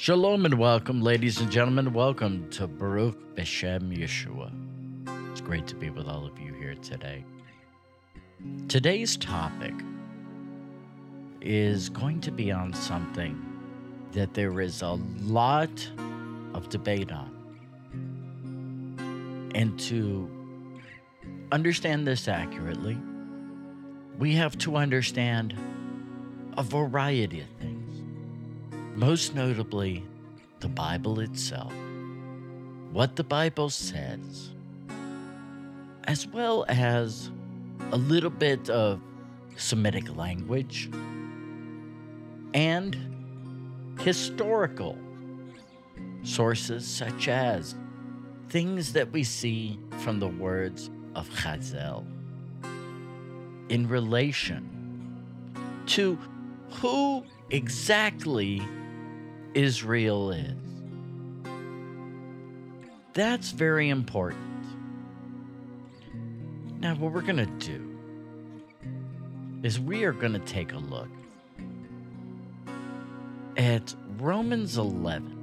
Shalom and welcome, ladies and gentlemen. Welcome to Baruch Beshem Yeshua. It's great to be with all of you here today. Today's topic is going to be on something that there is a lot of debate on. And to understand this accurately, we have to understand a variety of things. Most notably the Bible itself, what the Bible says, as well as a little bit of Semitic language and historical sources, such as things that we see from the words of Chazal in relation to who exactly Israel is. That's very important. Now, what we're going to do is we are going to take a look at Romans 11.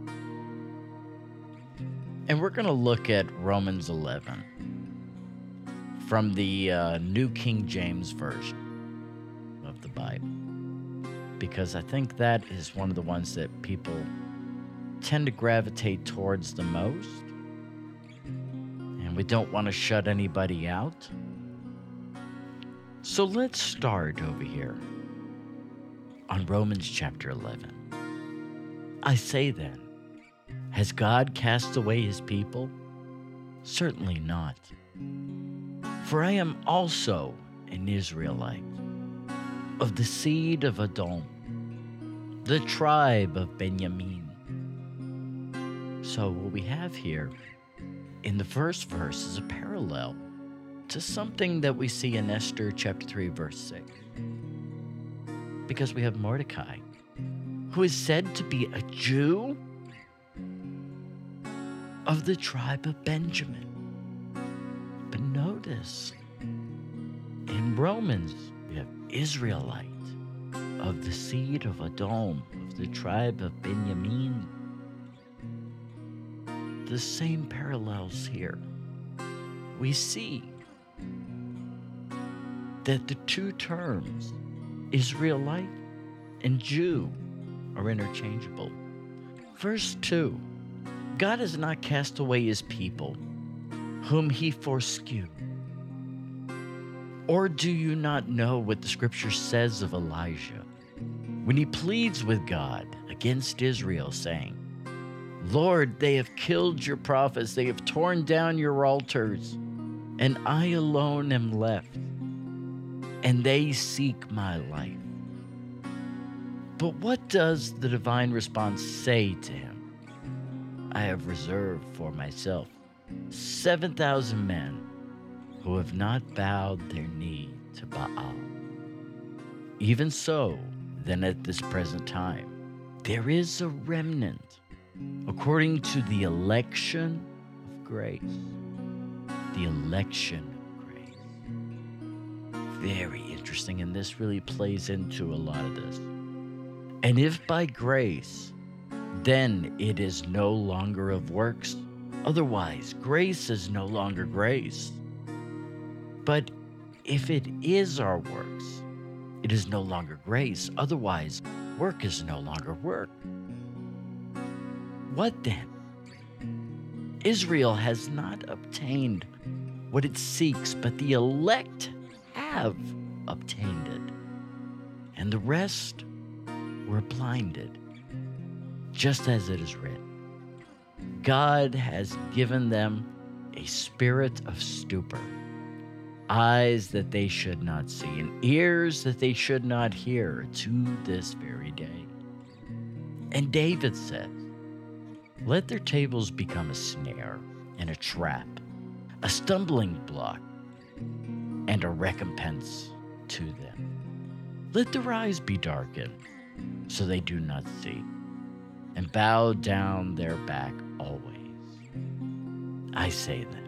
And we're going to look at Romans 11 from the uh, New King James Version of the Bible because I think that is one of the ones that people tend to gravitate towards the most. And we don't want to shut anybody out. So let's start over here on Romans chapter 11. I say then, has God cast away his people? Certainly not. For I am also an Israelite of the seed of Edom, the tribe of Benjamin. So, what we have here in the first verse is a parallel to something that we see in Esther chapter 3, verse 6. Because we have Mordecai, who is said to be a Jew of the tribe of Benjamin. But notice in Romans we have Israelite of the seed of Edom, of the tribe of Benjamin. The same parallels here. We see that the two terms, Israelite and Jew, are interchangeable. Verse 2 God has not cast away his people, whom he foreskew. Or do you not know what the scripture says of Elijah when he pleads with God against Israel, saying, Lord, they have killed your prophets, they have torn down your altars, and I alone am left, and they seek my life. But what does the divine response say to him? I have reserved for myself 7,000 men who have not bowed their knee to Baal. Even so, then at this present time, there is a remnant according to the election of grace. The election of grace. Very interesting, and this really plays into a lot of this. And if by grace, then it is no longer of works. Otherwise, grace is no longer grace. But if it is our works, it is no longer grace. Otherwise, work is no longer work. What then? Israel has not obtained what it seeks, but the elect have obtained it. And the rest were blinded, just as it is written. God has given them a spirit of stupor eyes that they should not see, and ears that they should not hear to this very day. And David says, Let their tables become a snare and a trap, a stumbling block, and a recompense to them. Let their eyes be darkened so they do not see, and bow down their back always. I say that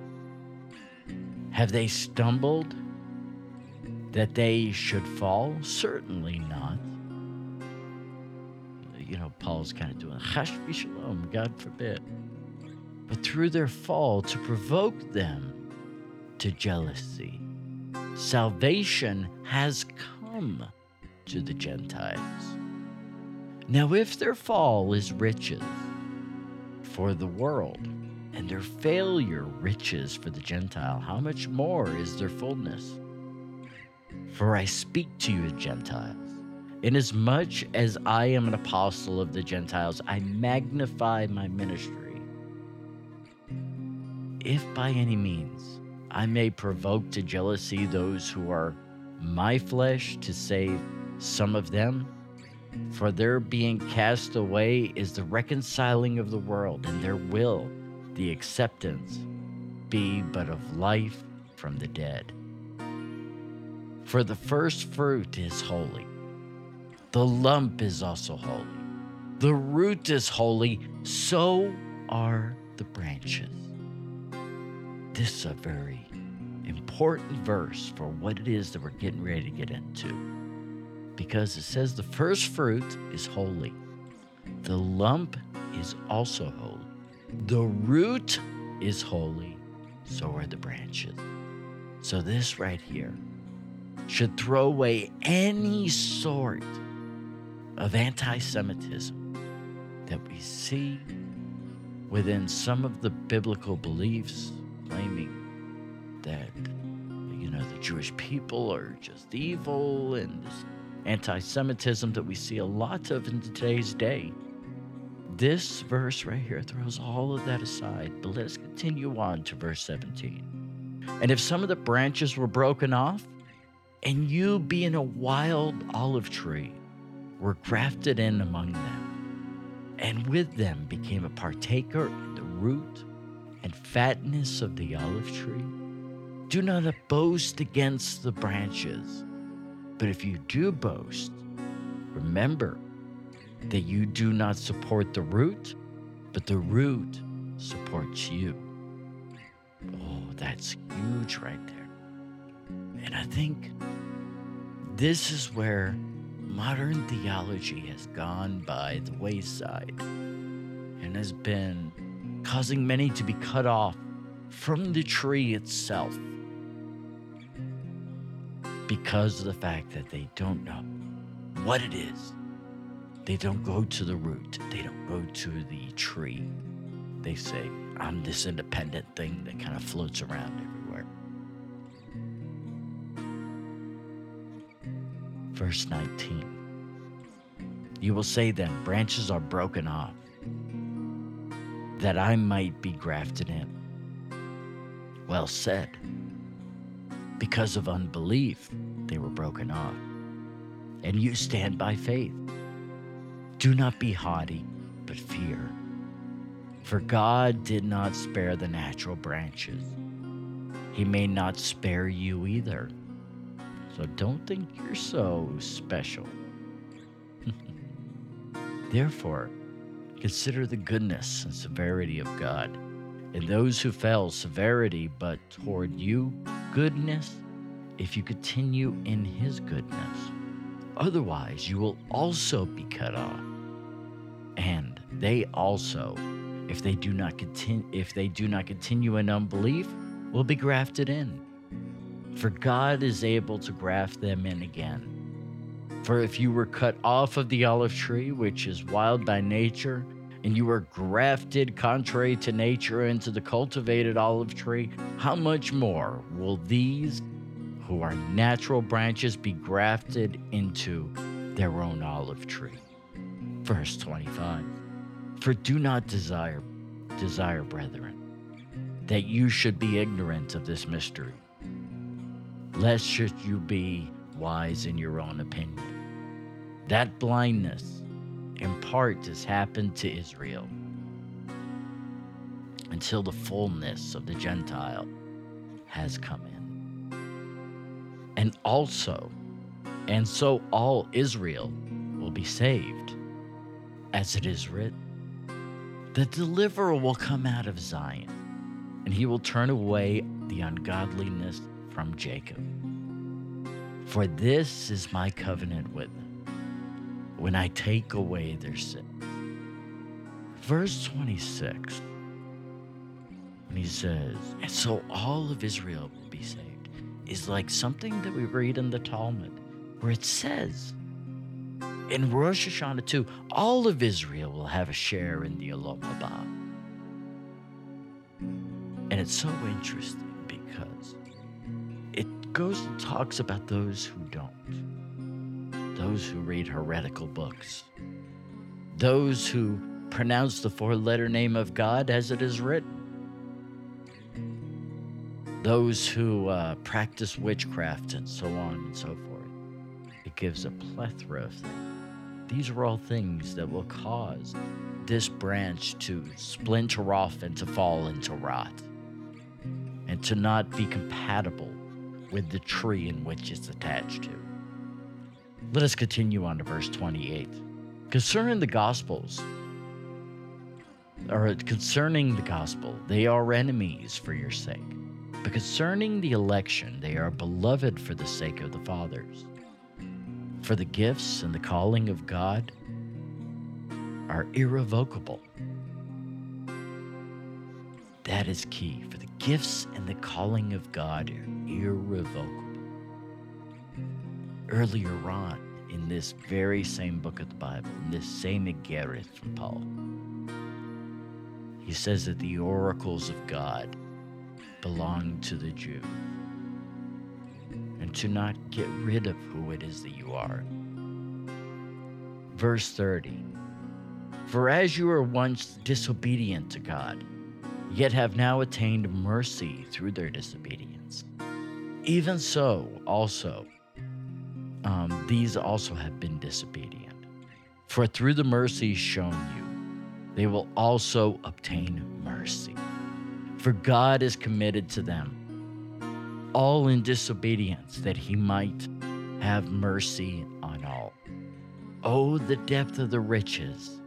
have they stumbled that they should fall? Certainly not. You know, Paul's kind of doing chash shalom, God forbid. But through their fall, to provoke them to jealousy. Salvation has come to the Gentiles. Now, if their fall is riches for the world, and their failure riches for the Gentile, how much more is their fullness? For I speak to you, Gentiles. Inasmuch as I am an apostle of the Gentiles, I magnify my ministry. If by any means I may provoke to jealousy those who are my flesh to save some of them, for their being cast away is the reconciling of the world, and their will, the acceptance, be but of life from the dead. For the first fruit is holy, the lump is also holy, the root is holy, so are the branches. This is a very important verse for what it is that we're getting ready to get into. Because it says the first fruit is holy, the lump is also holy, the root is holy, so are the branches. So, this right here should throw away any sort of anti Semitism that we see within some of the biblical beliefs claiming that, you know, the Jewish people are just evil and this anti Semitism that we see a lot of in today's day. This verse right here throws all of that aside, but let's continue on to verse 17. And if some of the branches were broken off, and you, being a wild olive tree, were grafted in among them, and with them became a partaker in the root and fatness of the olive tree. Do not boast against the branches, but if you do boast, remember that you do not support the root, but the root supports you. Oh, that's huge right there. And I think this is where modern theology has gone by the wayside and has been causing many to be cut off from the tree itself because of the fact that they don't know what it is. They don't go to the root, they don't go to the tree. They say, I'm this independent thing that kind of floats around everywhere. Verse 19 You will say then, branches are broken off, that I might be grafted in. Well said. Because of unbelief, they were broken off. And you stand by faith. Do not be haughty, but fear. For God did not spare the natural branches. He may not spare you either. So don't think you're so special. Therefore, consider the goodness and severity of God. In those who fell, severity, but toward you, goodness, if you continue in his goodness. Otherwise, you will also be cut off. And they also, if they do not continue if they do not continue in unbelief, will be grafted in. For God is able to graft them in again. For if you were cut off of the olive tree, which is wild by nature, and you were grafted contrary to nature into the cultivated olive tree, how much more will these who are natural branches be grafted into their own olive tree? Verse 25 For do not desire, desire, brethren, that you should be ignorant of this mystery, lest should you be wise in your own opinion. That blindness, in part, has happened to Israel until the fullness of the Gentile has come in. And also, and so all Israel will be saved, as it is written. The deliverer will come out of Zion, and he will turn away the ungodliness from Jacob. For this is my covenant with them when I take away their sins. Verse 26, when he says, And so all of Israel will be saved, is like something that we read in the Talmud, where it says, in Rosh Hashanah too, all of Israel will have a share in the Olam Haba. And it's so interesting because it goes and talks about those who don't, those who read heretical books, those who pronounce the four letter name of God as it is written, those who uh, practice witchcraft and so on and so forth. It gives a plethora of things. These are all things that will cause this branch to splinter off and to fall into rot and to not be compatible with the tree in which it's attached to. Let us continue on to verse 28. Concerning the Gospels, or concerning the gospel, they are enemies for your sake. But concerning the election, they are beloved for the sake of the fathers. For the gifts and the calling of God are irrevocable. That is key. For the gifts and the calling of God are irrevocable. Earlier on in this very same book of the Bible, in this same Igereth from Paul, he says that the oracles of God belong to the Jew and to not get rid of who it is that you are. Verse 30 For as you were once disobedient to God, yet have now attained mercy through their disobedience, even so also um, these also have been disobedient. For through the mercy shown you, they will also obtain mercy. For God is committed to them, all in disobedience, that he might have mercy on all. Oh, the depth of the riches,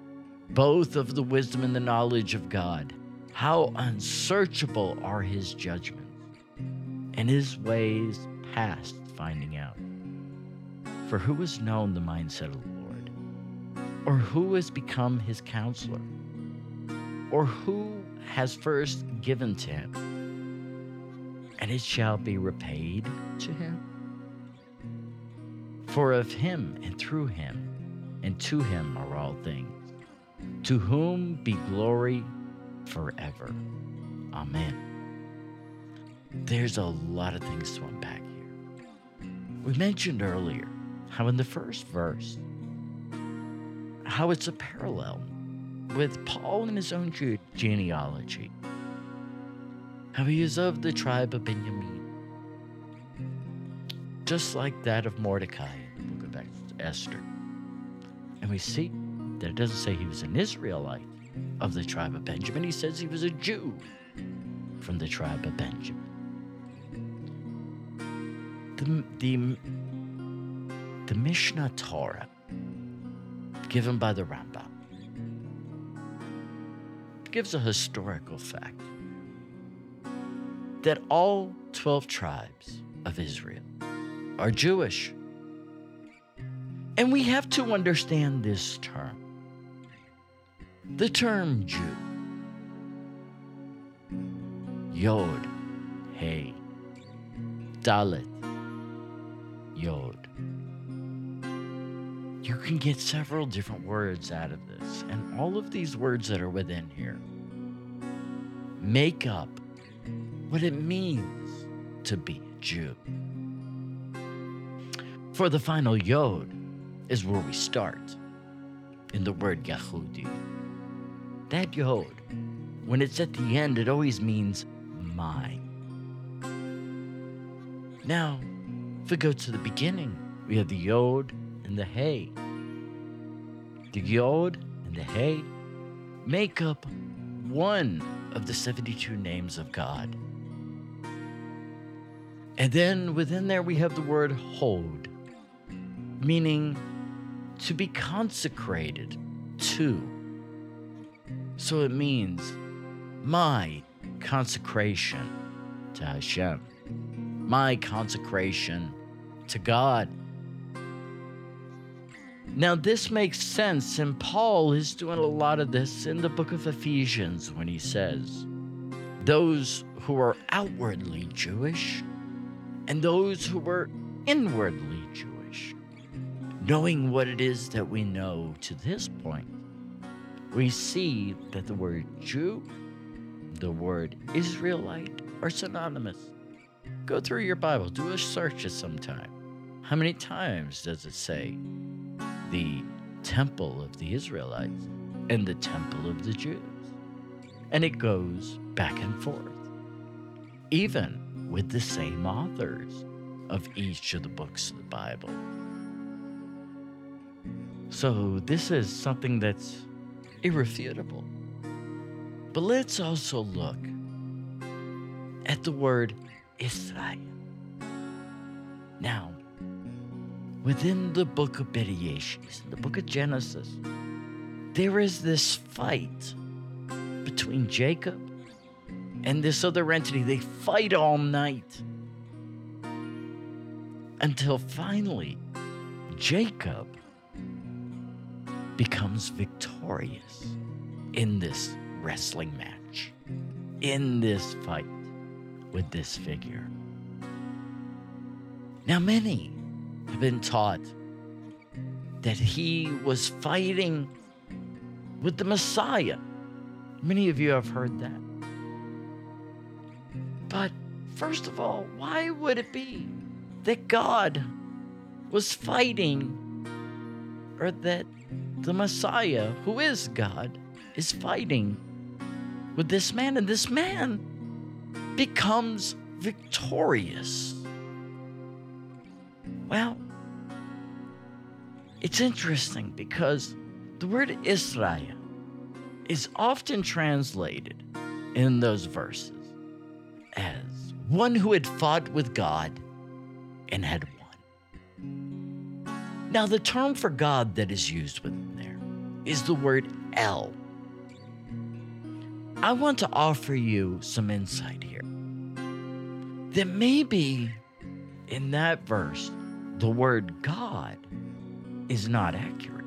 both of the wisdom and the knowledge of God. How unsearchable are his judgments, and his ways past finding out. For who has known the mindset of the Lord? Or who has become his counselor? or who has first given to him, and it shall be repaid to him? For of him and through him and to him are all things, to whom be glory forever. Amen. There's a lot of things to unpack here. We mentioned earlier how in the first verse, how it's a parallel with Paul in his own genealogy. How he is of the tribe of Benjamin, just like that of Mordecai in the book of Esther. And we see that it doesn't say he was an Israelite of the tribe of Benjamin, he says he was a Jew from the tribe of Benjamin. The, the, the Mishneh Torah given by the Rambam gives a historical fact that all 12 tribes of Israel are Jewish. And we have to understand this term. The term Jew. Yod, Hey, Dalet, Yod. You can get several different words out of this, and all of these words that are within here make up what it means to be a Jew. For the final Yod is where we start in the word Yehudi. That Yod, when it's at the end, it always means mine. Now, if we go to the beginning, we have the Yod and the Hey, The Yod and the Hey make up one of the 72 names of God. And then within there we have the word Hod, meaning to be consecrated to. So it means my consecration to Hashem, my consecration to God. Now, this makes sense, and Paul is doing a lot of this in the book of Ephesians when he says, Those who are outwardly Jewish and those who are inwardly Jewish. Knowing what it is that we know to this point, we see that the word Jew, the word Israelite are synonymous. Go through your Bible, do a search at some time. How many times does it say the temple of the Israelites and the temple of the Jews? And it goes back and forth, even with the same authors of each of the books of the Bible. So, this is something that's irrefutable. But let's also look at the word Israel. Now, within the book of Bereshit, the book of Genesis, there is this fight between Jacob and this other entity. They fight all night until finally Jacob becomes victorious in this wrestling match, in this fight with this figure. Now, many been taught that he was fighting with the Messiah. Many of you have heard that. But first of all, why would it be that God was fighting, or that the Messiah, who is God, is fighting with this man, and this man becomes victorious? Well, it's interesting because the word Israel is often translated in those verses as one who had fought with God and had won. Now, the term for God that is used within there is the word El. I want to offer you some insight here. That maybe in that verse, the word God is not accurate.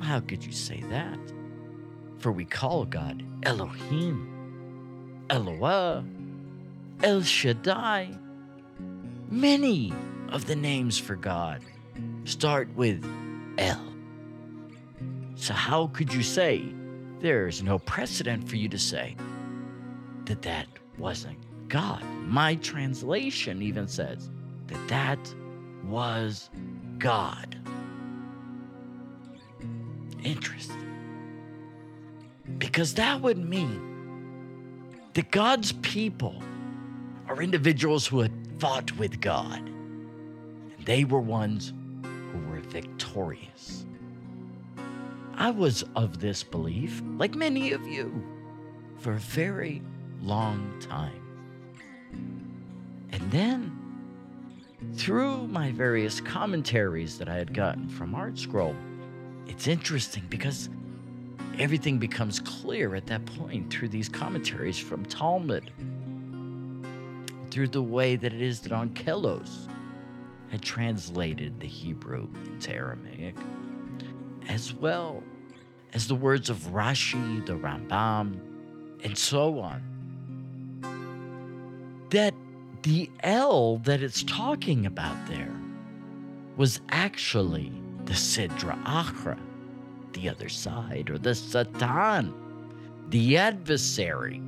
How could you say that? For we call God Elohim, Eloah, El Shaddai. Many of the names for God start with El. So, how could you say there's no precedent for you to say that that wasn't God? My translation even says that that was God. Interesting. Because that would mean that God's people are individuals who had fought with God, and they were ones who were victorious. I was of this belief, like many of you, for a very long time. And then through my various commentaries that I had gotten from ArtScroll, it's interesting because everything becomes clear at that point through these commentaries from Talmud, through the way that it is that Onkelos had translated the Hebrew into Aramaic, as well as the words of Rashi, the Rambam, and so on. That the El that it's talking about there was actually the Sitra Achra, the other side, or the Satan, the adversary.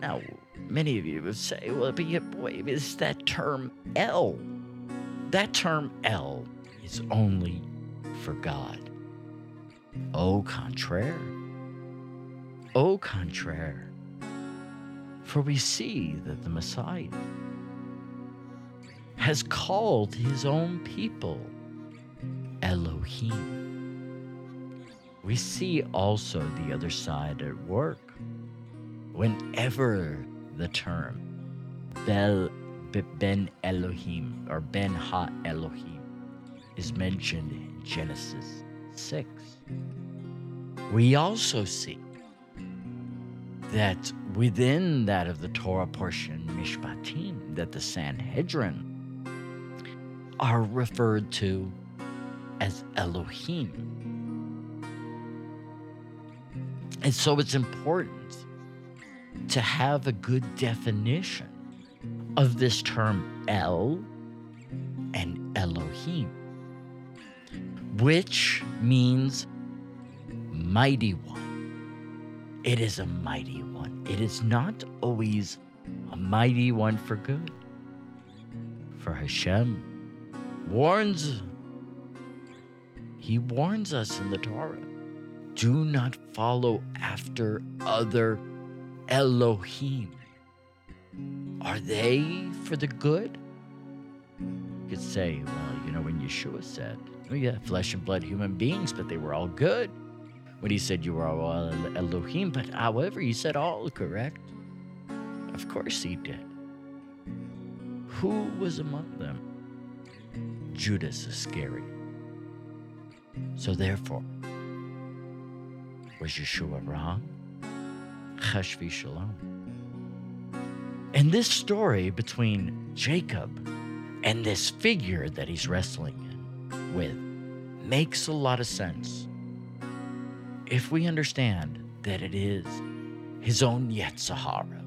Now, many of you would say, well, but is that term El? That term El is only for God. Au contraire. Au contraire. For we see that the Messiah has called his own people Elohim. We see also the other side at work. Whenever the term Bel, Ben Elohim or Ben Ha Elohim is mentioned in Genesis 6, we also see that within that of the Torah portion, Mishpatim, that the Sanhedrin are referred to as Elohim. And so it's important to have a good definition of this term El and Elohim, which means mighty one. It is a mighty one. It is not always a mighty one for good. For Hashem warns, He warns us in the Torah do not follow after other Elohim. Are they for the good? You could say, well, you know, when Yeshua said, oh, yeah, flesh and blood human beings, but they were all good. When he said you were all Elohim, but however, he said all correct. Of course he did. Who was among them? Judas Iscariot. So therefore, was Yeshua wrong? Chas v'Shalom. And this story between Jacob and this figure that he's wrestling with makes a lot of sense if we understand that it is his own Yetzer Hara,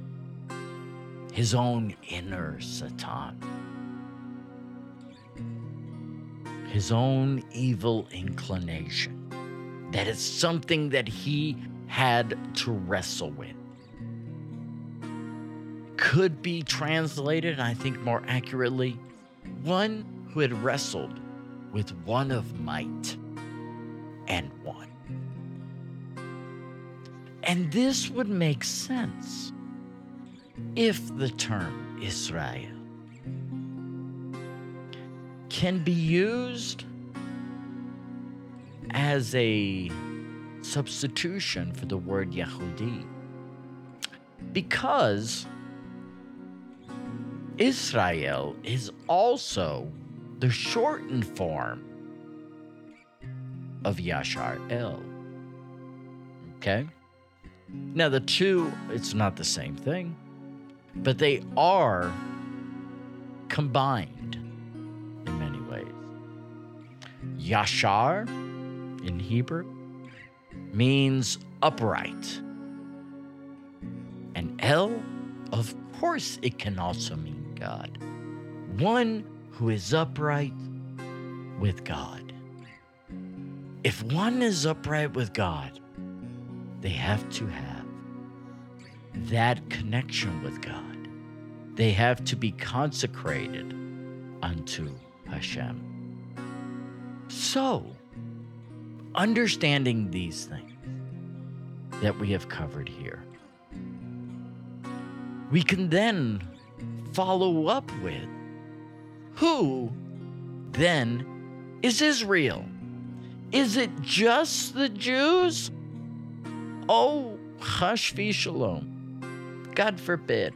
his own inner Satan, his own evil inclination that is something that he had to wrestle with. Could be translated, I think more accurately, one who had wrestled with one of might and won. And this would make sense if the term Israel can be used as a substitution for the word Yehudi. Because Israel is also the shortened form of Yashar El. Okay? Now, the two, it's not the same thing, but they are combined in many ways. Yashar in Hebrew means upright. And El, of course, it can also mean God. One who is upright with God. If one is upright with God, they have to have that connection with God. They have to be consecrated unto Hashem. So, understanding these things that we have covered here, we can then follow up with who then is Israel? Is it just the Jews? Oh, hush, shalom. God forbid.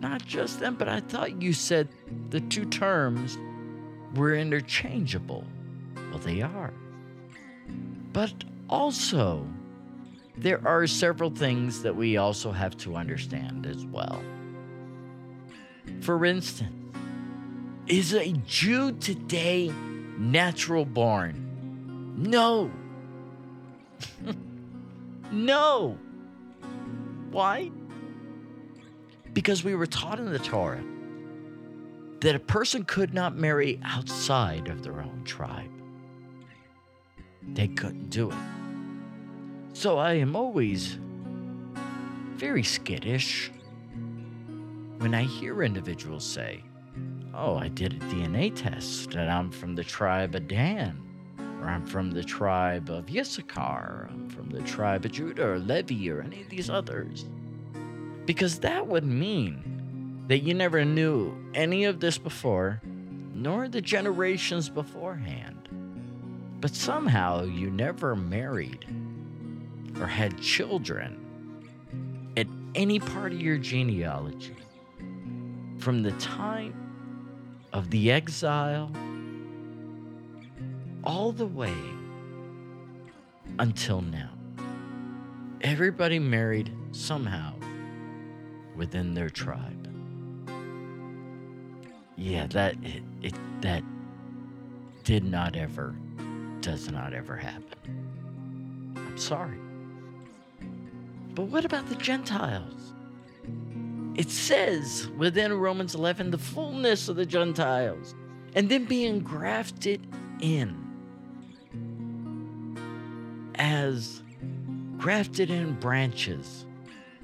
Not just them, but I thought you said the two terms were interchangeable. Well, they are. But also, there are several things that we also have to understand as well. For instance, is a Jew today natural born? No. no. Why? Because we were taught in the Torah that a person could not marry outside of their own tribe they couldn't do it. So I am always very skittish when I hear individuals say, Oh, I did a DNA test and I'm from the tribe of Dan, or I'm from the tribe of Issachar, or I'm from the tribe of Judah or Levi or any of these others. Because that would mean that you never knew any of this before, nor the generations beforehand. But somehow you never married or had children at any part of your genealogy from the time of the exile all the way until now. everybody married somehow within their tribe. Yeah, that it, it that did not ever does not ever happen. I'm sorry. But what about the Gentiles? It says within Romans 11 the fullness of the Gentiles and then being grafted in as grafted in branches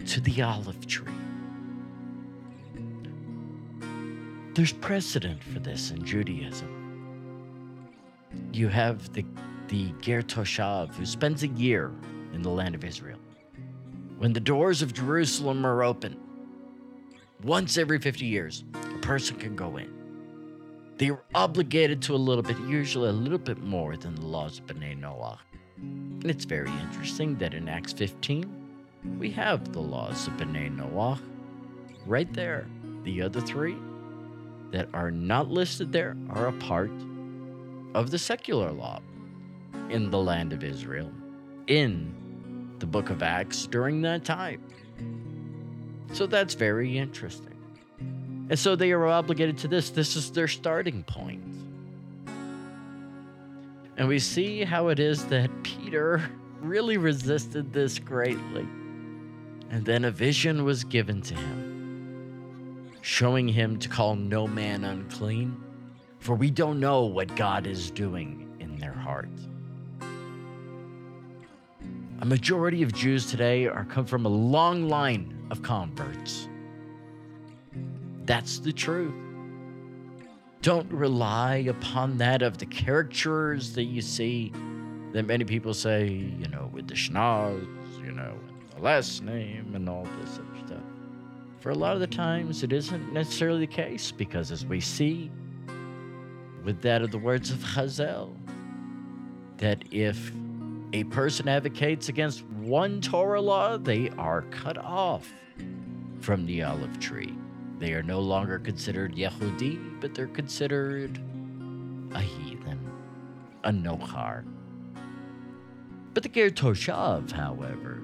to the olive tree. There's precedent for this in Judaism. You have the, the Ger Toshav, who spends a year in the land of Israel. When the doors of Jerusalem are open, once every 50 years, a person can go in. They are obligated to a little bit, usually a little bit more than the laws of B'nai Noah. It's very interesting that in Acts 15, we have the laws of B'nai Noah right there. The other three that are not listed there are a part of the secular law in the land of Israel in the book of Acts during that time. So that's very interesting. And so they are obligated to this. This is their starting point. And we see how it is that Peter really resisted this greatly. And then a vision was given to him showing him to call no man unclean, for we don't know what God is doing in their heart. A majority of Jews today are come from a long line of converts. That's the truth. Don't rely upon that of the caricatures that you see that many people say, you know, with the schnoz, you know, the last name and all this other stuff for a lot of the times it isn't necessarily the case because as we see with that of the words of Chazal, that if a person advocates against one Torah law, they are cut off from the olive tree. They are no longer considered Yehudi, but they're considered a heathen, a Nochar. But the Ger Toshav, however,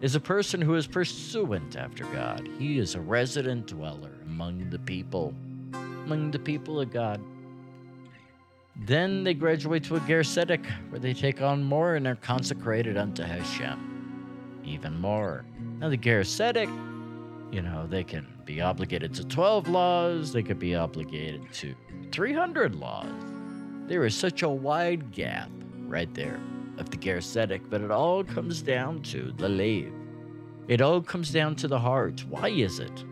is a person who is pursuant after God. He is a resident dweller among the people, among the people of God. Then they graduate to a Ger Tzedek, where they take on more and are consecrated unto Hashem. Even more. Now, the Ger Tzedek, you know, they can be obligated to 12 laws, they could be obligated to 300 laws. There is such a wide gap right there of the Ger but it all comes down to the Lev. It all comes down to the heart. Why is it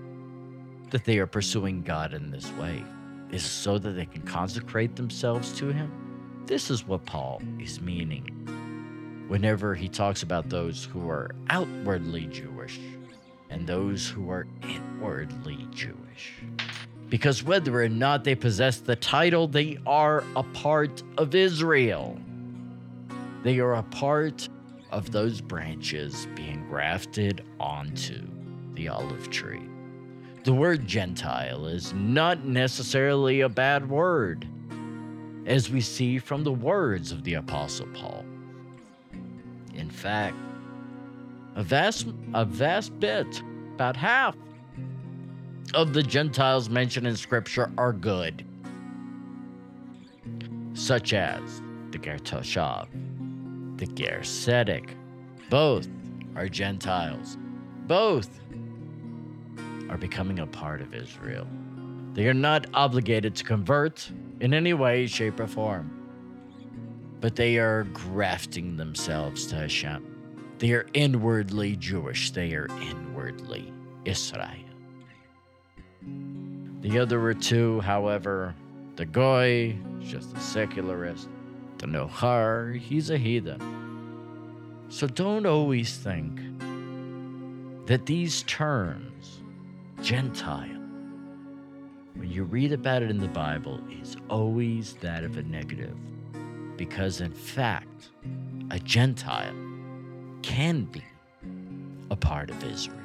that they are pursuing God in this way? Is so that they can consecrate themselves to Him? This is what Paul is meaning whenever he talks about those who are outwardly Jewish and those who are inwardly Jewish. Because whether or not they possess the title, they are a part of Israel. They are a part of those branches being grafted onto the olive tree. The word Gentile is not necessarily a bad word, as we see from the words of the Apostle Paul. In fact, a vast, a vast bit, about half, of the Gentiles mentioned in Scripture are good, such as the Ger Toshav, the Ger Tzedek. Both are Gentiles. Both are becoming a part of Israel. They are not obligated to convert in any way, shape, or form, but they are grafting themselves to Hashem. They are inwardly Jewish, they are inwardly Israel. The other two, however, the Goy, just a secularist, the Nochar, he's a heathen. So don't always think that these terms, Gentile, when you read about it in the Bible, is always that of a negative. Because in fact, a Gentile can be a part of Israel.